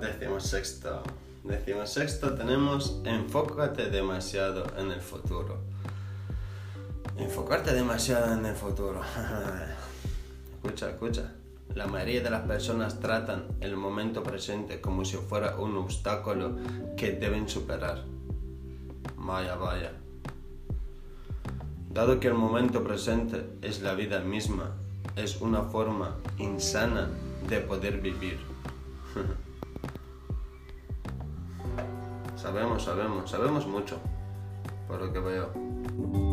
Decimos sexto. Decimos sexto tenemos enfócate demasiado en el futuro. Enfocarte demasiado en el futuro. escucha, escucha. La mayoría de las personas tratan el momento presente como si fuera un obstáculo que deben superar. Vaya, vaya. Dado que el momento presente es la vida misma, es una forma insana de poder vivir. Sabemos, sabemos, sabemos mucho, por lo que veo.